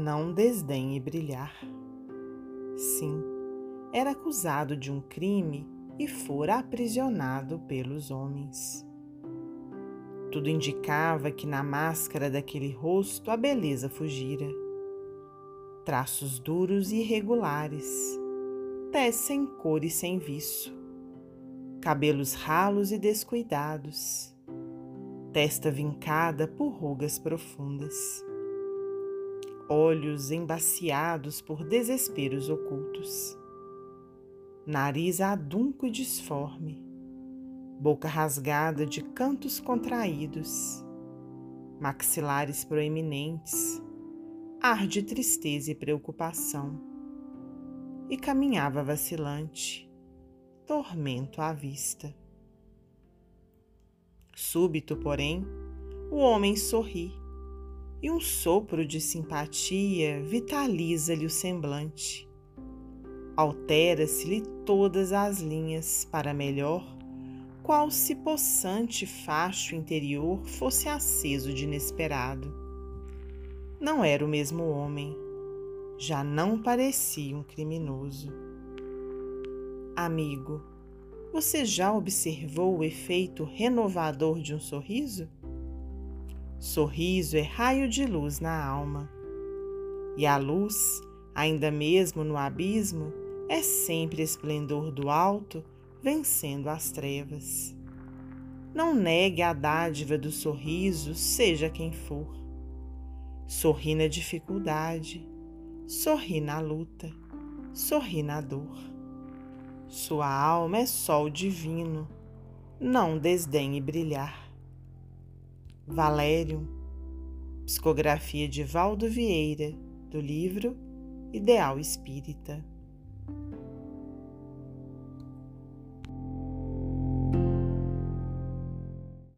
não desdenhe brilhar. Sim, era acusado de um crime e fora aprisionado pelos homens. Tudo indicava que na máscara daquele rosto a beleza fugira. Traços duros e irregulares, tez sem cor e sem viço, cabelos ralos e descuidados, testa vincada por rugas profundas, olhos embaciados por desesperos ocultos, nariz adunco e disforme, boca rasgada de cantos contraídos, maxilares proeminentes, ar de tristeza e preocupação, e caminhava vacilante, tormento à vista. Súbito, porém, o homem sorri e um sopro de simpatia vitaliza-lhe o semblante. Altera-se-lhe todas as linhas para melhor qual se possante facho interior fosse aceso de inesperado. Não era o mesmo homem, já não parecia um criminoso. Amigo, você já observou o efeito renovador de um sorriso? Sorriso é raio de luz na alma. E a luz, ainda mesmo no abismo, é sempre esplendor do alto vencendo as trevas. Não negue a dádiva do sorriso, seja quem for. Sorri na dificuldade, sorri na luta, sorri na dor. Sua alma é sol divino, não desdenhe brilhar. Valério, psicografia de Valdo Vieira, do livro Ideal Espírita.